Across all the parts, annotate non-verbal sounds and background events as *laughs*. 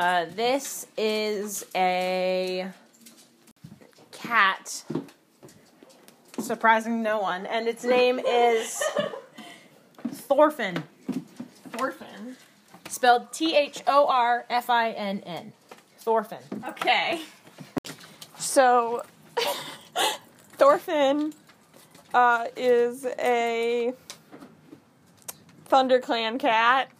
Uh, this is a cat, surprising no one, and its name is *laughs* Thorfinn, Thorfinn. spelled T H O R F I N N. Thorfinn. Okay. So, *laughs* Thorfinn uh, is a ThunderClan cat.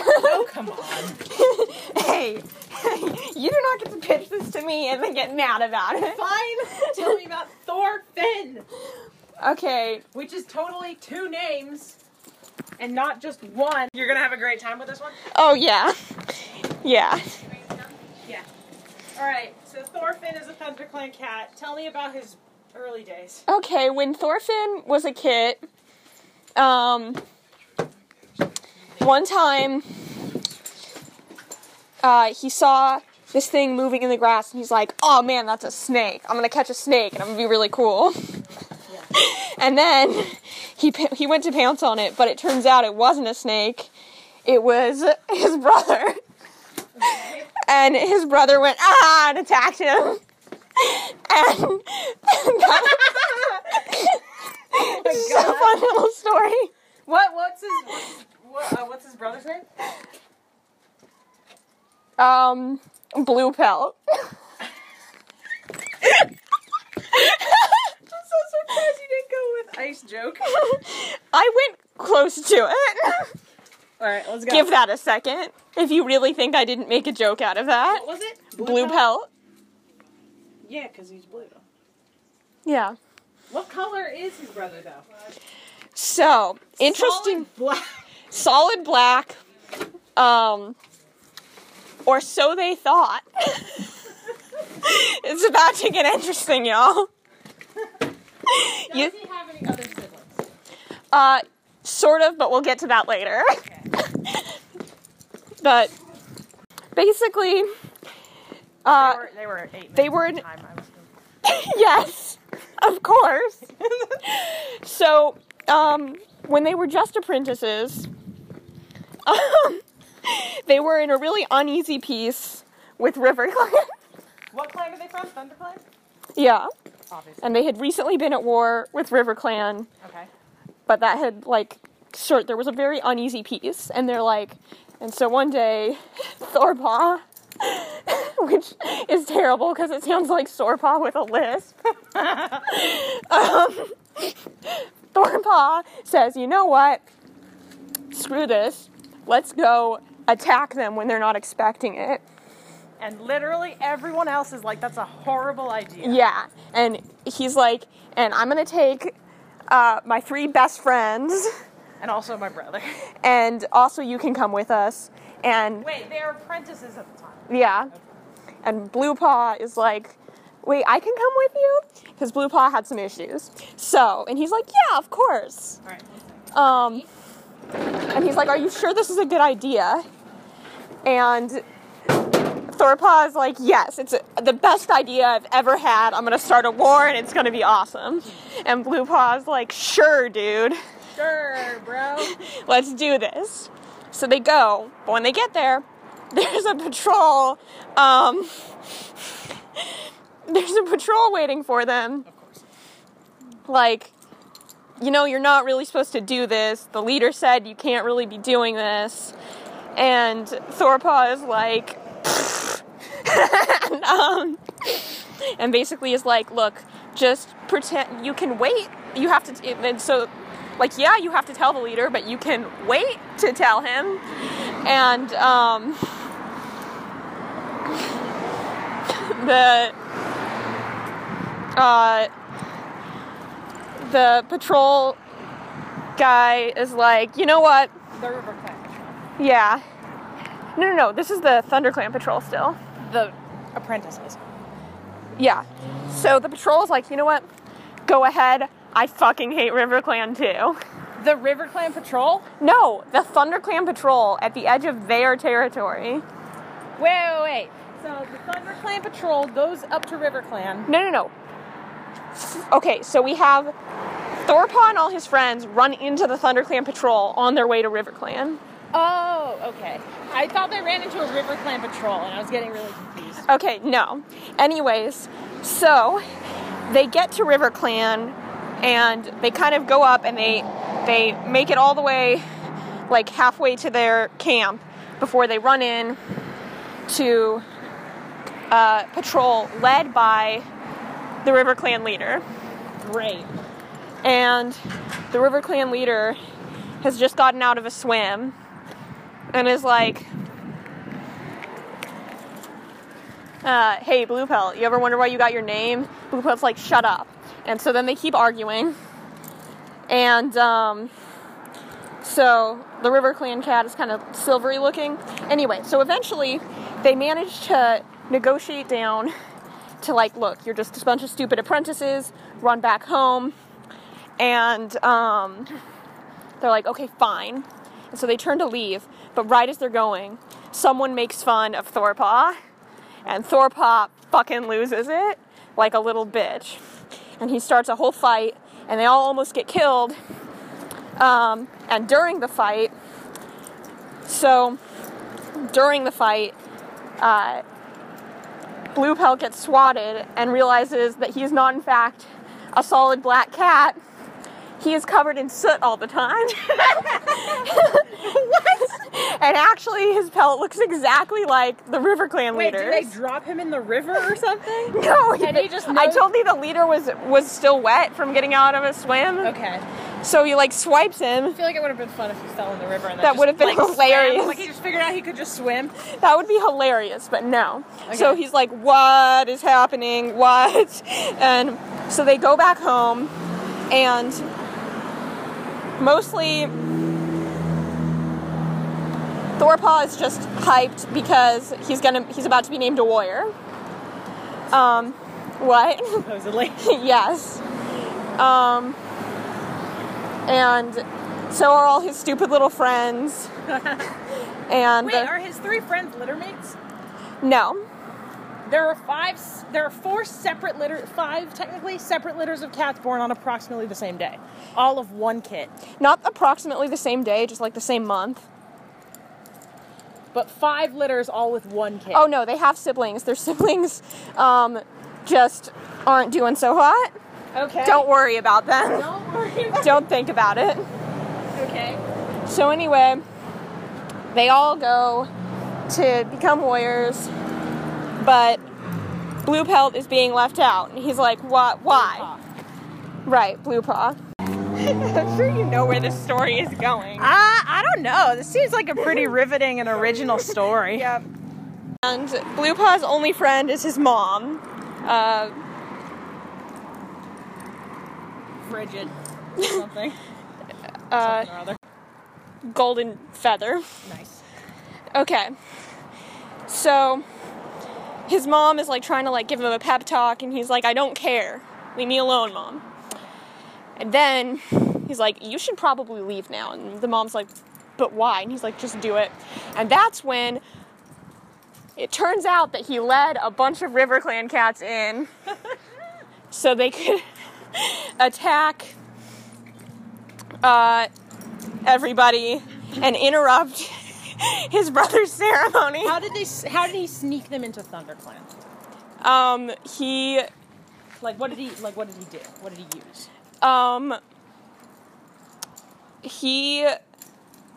Oh, come on. *laughs* hey, *laughs* you do not get to pitch this to me and then get mad about it. Fine. Tell me about Thorfinn, Okay, which is totally two names and not just one. You're gonna have a great time with this one? oh yeah. Yeah. Yeah. Alright, so Thorfinn is a ThunderClan cat. Tell me about his early days. Okay, when Thorfinn was a kid, um, one time, uh, he saw this thing moving in the grass, and he's like, "Oh man, that's a snake! I'm gonna catch a snake, and I'm gonna be really cool." and then he he went to pounce on it, but it turns out it wasn't a snake; it was his brother. And his brother went ah and attacked him. And it's *laughs* just *laughs* a fun little story. What? What's his? What, uh, what's his brother's name? Um, blue pelt. *laughs* I'm so surprised you didn't go with ice joke. I went close to it. All right, let's go. Give that a second. If you really think I didn't make a joke out of that. What was it? Blue pelt. Yeah, because he's blue. Yeah. What color is his brother though? So, interesting. Solid black. Solid black. Um, or so they thought. *laughs* it's about to get interesting, y'all. Does You- he have any other siblings? Uh, sort of, but we'll get to that later. *laughs* but basically, uh, they were, they were eight. they were at the in- time I was *laughs* yes, of course. so, um, when they were just apprentices, um, *laughs* they were in a really uneasy peace with River Clan. What clan are they from? ThunderClan? yeah, Obviously. and they had recently been at war with River Clan, Okay. but that had like sort there was a very uneasy peace, and they're like, and so one day, *laughs* Thorpaw. *laughs* Which is terrible because it sounds like Sorepaw with a lisp. um, Thorpaw says, you know what? Screw this. Let's go attack them when they're not expecting it. And literally everyone else is like, that's a horrible idea. Yeah. And he's like, and I'm going to take uh, my three best friends, And also my brother. *laughs* and also you can come with us. And Wait, they are apprentices at the time. yeah. And Blue Paw is like, wait, I can come with you? Because Blue Paw had some issues. So, and he's like, yeah, of course. Right. Um, and he's like, Are you sure this is a good idea? And Thorpaw is like, Yes, it's the best idea I've ever had. I'm gonna start a war and it's gonna be awesome. And Blue Paw's like, Sure, dude, Sure, bro. *laughs* let's do this. So they go, but when they get there, *laughs* there's a patrol. Um, *laughs* there's a patrol waiting for them. Of course. like, you know, you're not really supposed to do this. The leader said you can't really be doing this. And Thorpaw is like, and, *laughs* um, and basically is like, look, just pretend you can wait. You have to, and so, like, yeah, you have to tell the leader, but you can wait to tell him. And, um, *laughs* the, uh, the patrol guy is like, you know what? The River Clan. Yeah. No, no, no. This is the Thunder Clan patrol still. The apprentices. Yeah. So the patrol is like, you know what? Go ahead. I fucking hate River Clan too. The River Clan patrol? No, the Thunder Clan patrol at the edge of their territory. Wait, wait, wait. So the Thunder Clan patrol goes up to River Clan. No, no, no. Okay, so we have Thorpaw and all his friends run into the ThunderClan patrol on their way to RiverClan. Oh, okay. I thought they ran into a River Clan patrol, and I was getting really confused. Okay, no. Anyways, so they get to River Clan and they kind of go up and they they make it all the way like halfway to their camp before they run in to uh, patrol led by the River Clan leader. Great. And the River Clan leader has just gotten out of a swim and is like, uh, hey, Blue Pelt, you ever wonder why you got your name? Blue Pelt's like, shut up. And so then they keep arguing. And um, so the River Clan cat is kind of silvery looking. Anyway, so eventually they manage to negotiate down to like, look, you're just a bunch of stupid apprentices, run back home. And um, they're like, okay, fine. And so they turn to leave, but right as they're going, someone makes fun of Thorpaw, and Thorpaw fucking loses it like a little bitch. And he starts a whole fight, and they all almost get killed. Um, and during the fight, so during the fight, uh, Blue Pelt gets swatted and realizes that he is not, in fact, a solid black cat. He is covered in soot all the time. *laughs* and actually, his pelt looks exactly like the River Clan Wait, leaders. did they drop him in the river or something? *laughs* no, And he just I told you the leader was was still wet from getting out of a swim. Okay. So he like swipes him. I feel like it would have been fun if he fell in the river and That would have been like, swam. hilarious. Like he just figured out he could just swim. That would be hilarious, but no. So he's like, "What is happening? What?" And so they go back home, and mostly Thorpaw is just hyped because he's gonna he's about to be named a warrior. Um, what? Supposedly. *laughs* yes. Um, and so are all his stupid little friends. *laughs* and Wait, are his three friends litter mates? no, There are five. There are four separate litter. Five technically separate litters of cats born on approximately the same day, all of one kit. not approximately the same day, just like the same month. But five litters all with one kit. Oh no, they have siblings. Their *laughs* siblings um, just aren't doing so hot. okay. Don't worry about them. Don't worry. About *laughs* Don't think about it. Okay. So anyway, they all go to become warriors, but Blue Pelt is being left out, and he's like, "What? Why?" Right, Blue Paw. *laughs* I'm sure you know where this story is going. Uh, I don't know. This seems like a pretty *laughs* riveting and original story. Yep. And Blue Paw's only friend is his mom. Uh, Frigid. Something. *laughs* uh, Something. Golden Feather. Nice. Okay. So his mom is like trying to like give him a pep talk and he's like, I don't care. Leave me alone, mom. And then he's like, You should probably leave now. And the mom's like, But why? And he's like, Just do it. And that's when it turns out that he led a bunch of River Clan cats in *laughs* so they could *laughs* attack uh, everybody and interrupt *laughs* his brother's ceremony. How did they? How did he sneak them into ThunderClan? Um, he, Like, what did he? Like, what did he do? What did he use? um, he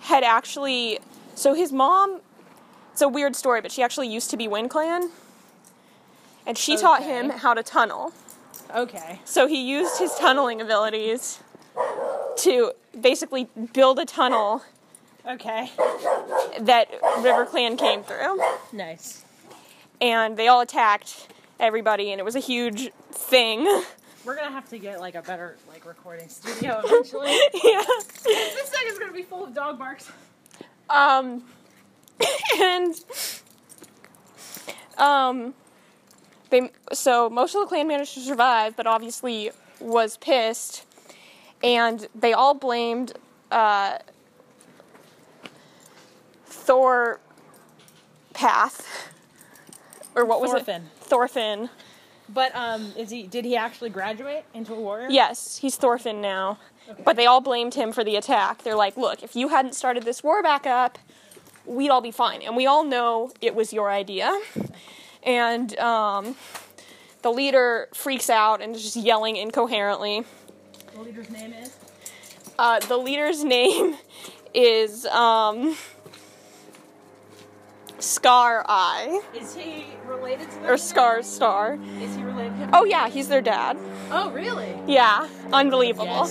had actually, so his mom, it's a weird story, but she actually used to be Wind Clan. And she taught him how to tunnel. Okay. So he used his tunneling abilities to basically build a tunnel Okay. that River Clan came through. Nice. And they all attacked everybody, and it was a huge thing. We're gonna have to get like a better like recording studio *laughs* eventually. yeah. this thing is gonna be full of dog barks. Um, *laughs* and um, they so most of the clan managed to survive, but obviously was pissed, and they all blamed uh, Thor Path, or what was Thorfinn. it? Thorfinn. But um, is he? Did he actually graduate into a warrior? Yes, he's Thorfinn now. But they all blamed him for the attack. They're like, look, if you hadn't started this war back up, we'd all be fine. And we all know it was your idea. And um, the leader freaks out and is just yelling incoherently. The leader's name is. Uh, the leader's *laughs* name is um, Scar Eye, Is he related to or Scar Star. Is he related? to Oh, yeah, he's their dad. Oh, really? Yeah, unbelievable.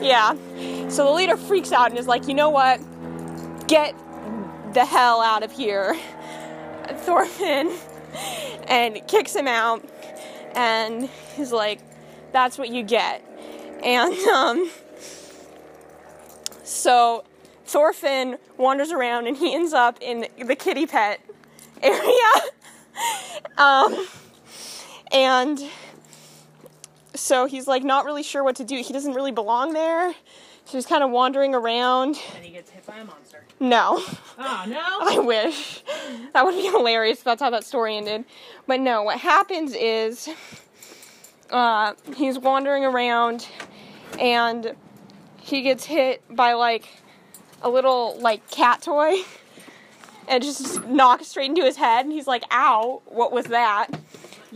Yeah. So the leader freaks out and is like, you know what? Get the hell out of here. *laughs* Thorfinn *laughs* and kicks him out and he's like, that's what you get. And *laughs* um so Thorfinn wanders around and he ends up in the kitty pet *laughs* area. um and so he's like not really sure what to do. He doesn't really belong there. So he's kind of wandering around. And he gets hit by a monster. No, Oh no! *laughs* I wish. That would be hilarious if that's how that story ended. But no, what happens is uh, he's wandering around and he gets hit by like a little like cat toy and just knocks straight into his head and he's like, ow, what was that?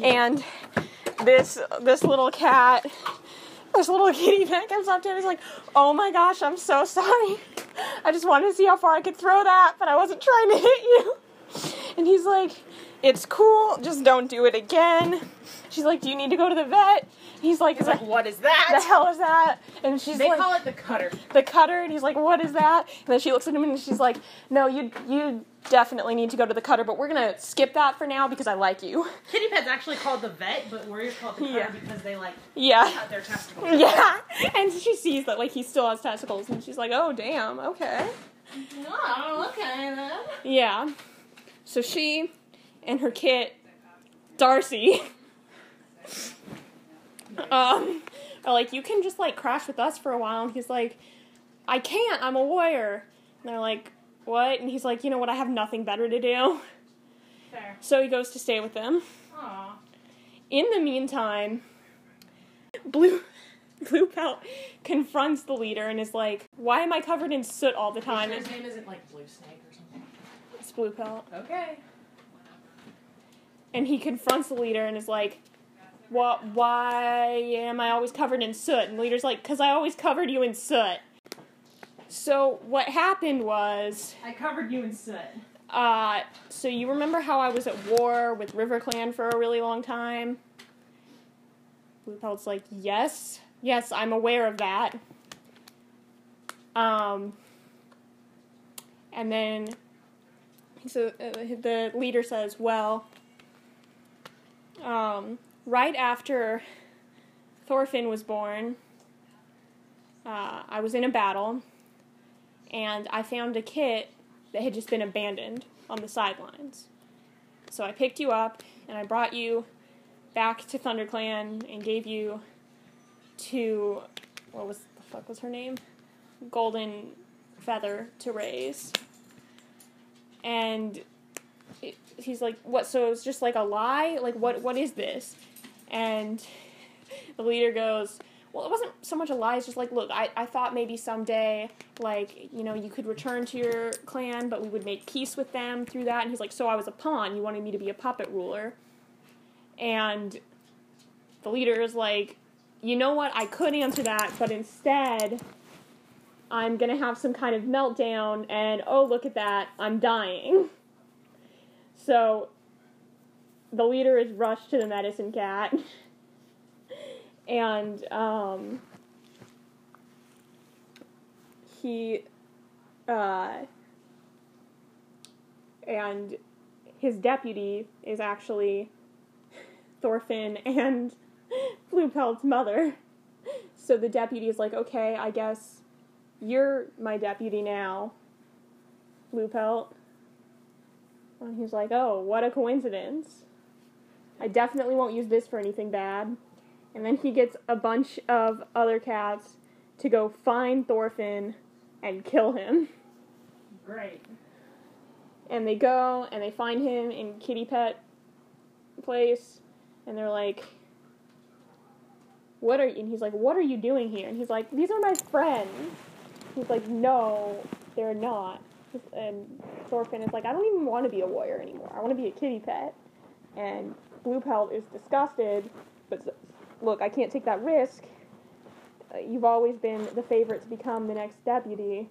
And this this little cat this little *laughs* kitty cat comes up to him He's like, Oh my gosh, I'm so sorry. I just wanted to see how far I could throw that, but I wasn't trying to hit you. And he's like, It's cool, just don't do it again. She's like, Do you need to go to the vet? He's like, He's like, what is that? the hell is that? And she's They like, call it the cutter. the cutter, and he's like, "What is that?" And then she looks at him and she's like, "No, you you definitely need to go to the cutter, but we're gonna skip that for now because I like you." Kitty pet's actually called the vet, but warriors call it the cutter Yeah. because they like Yeah, cut their testicles. *laughs* yeah. And she sees that like he still has testicles, and she's like, "Oh damn, okay." Oh, okay then. Yeah. So she and her kit, Darcy, *laughs* um, are like, "You can just like crash with us for a while," and he's like, "I can't. I'm a warrior." And they're like, "What?" And he's like, "You know what? I have nothing better to do." Fair. So he goes to stay with them. Aw. In the meantime, Blue Blue Pelt confronts the leader and is like, "Why am I covered in soot all the time?" His name isn't like Blue Snake or something. it's Blue Pelt. Okay. And he confronts the leader and is like, "What? Why am I always covered in soot?" And the leader's like, "Cause I always covered you in soot." So what happened was, I covered you in soot. uh, so you remember how I was at war with River Clan for a really long time? Blue Pelt's like, yes, yes, I'm aware of that. Um, and then so uh, the leader says, well, um, right after Thorfinn was born, uh, I was in a battle, and I found a kit that had just been abandoned on the sidelines. So I picked you up and I brought you back to ThunderClan and gave you to what was the fuck was her name? Golden Feather to raise. And it, he's like, "What? So it's just like a lie? Like what? What is this?" And the leader goes, well, it wasn't so much a lie. It's just like, look, I, I thought maybe someday, like, you know, you could return to your clan, but we would make peace with them through that. And he's like, so I was a pawn. You wanted me to be a puppet ruler. And the leader is like, you know what? I could answer that, but instead, I'm going to have some kind of meltdown, and oh, look at that, I'm dying. So the leader is rushed to the medicine cat. *laughs* and um, he uh, and his deputy is actually Thorfinn and *laughs* Blue Pelt's mother. *laughs* So the deputy is like, okay, I guess you're my deputy now, Blue Pelt. And he's like, oh, what a coincidence. I definitely won't use this for anything bad. And then he gets a bunch of other cats to go find Thorfinn and kill him. Great. And they go and they find him in Kitty Pet place and they're like, what are you? And he's like, what are you doing here? And he's like, these are my friends. He's like, no, they're not. And Thorfinn is like, I don't even want to be a warrior anymore. I want to be a kitty pet. And Blue Pelt is disgusted, but look, I can't take that risk. Uh, you've always been the favorite to become the next deputy,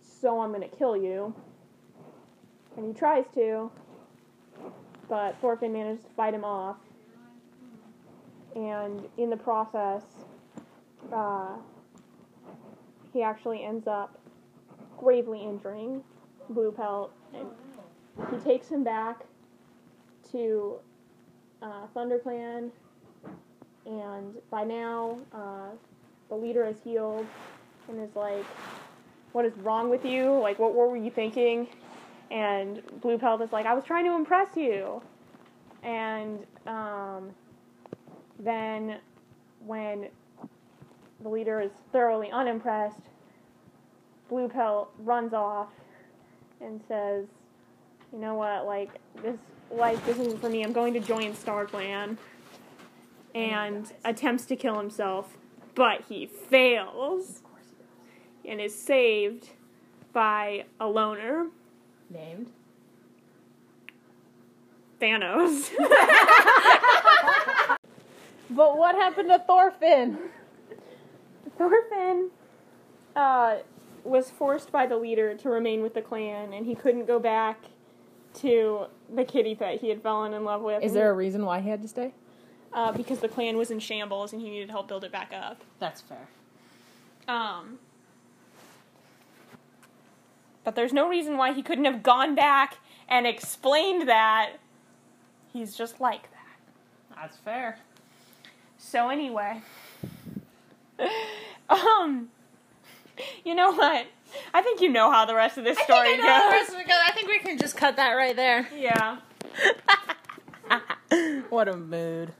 so I'm gonna kill you. And he tries to, but Thorfinn manages to fight him off. And in the process, uh, he actually ends up gravely injuring Blue Pelt, and he takes him back to uh, ThunderClan, and by now, uh, the leader is healed and is like, "What is wrong with you? Like, what, what were you thinking?" And Blue Pelt is like, "I was trying to impress you." And um, then, when the leader is thoroughly unimpressed, Blue Pelt runs off and says, "You know what? Like this life this isn't for me. I'm going to join StarClan." And attempts to kill himself, but he fails and is saved by a loner, Named. Thanos. *laughs* But what happened to Thorfinn? Thorfinn uh, was forced by the leader to remain with the clan, and he couldn't go back to the kitty pet he had fallen in love with. Is there a reason why he had to stay? uh, because the clan was in shambles and he needed help build it back up. That's fair. Um, but there's no reason why he couldn't have gone back and explained that. He's just like that. That's fair. So anyway, *laughs* um, you know what? *laughs* I think you know how the rest of this story goes. I think we can just cut that right there. Yeah. *laughs* what a mood.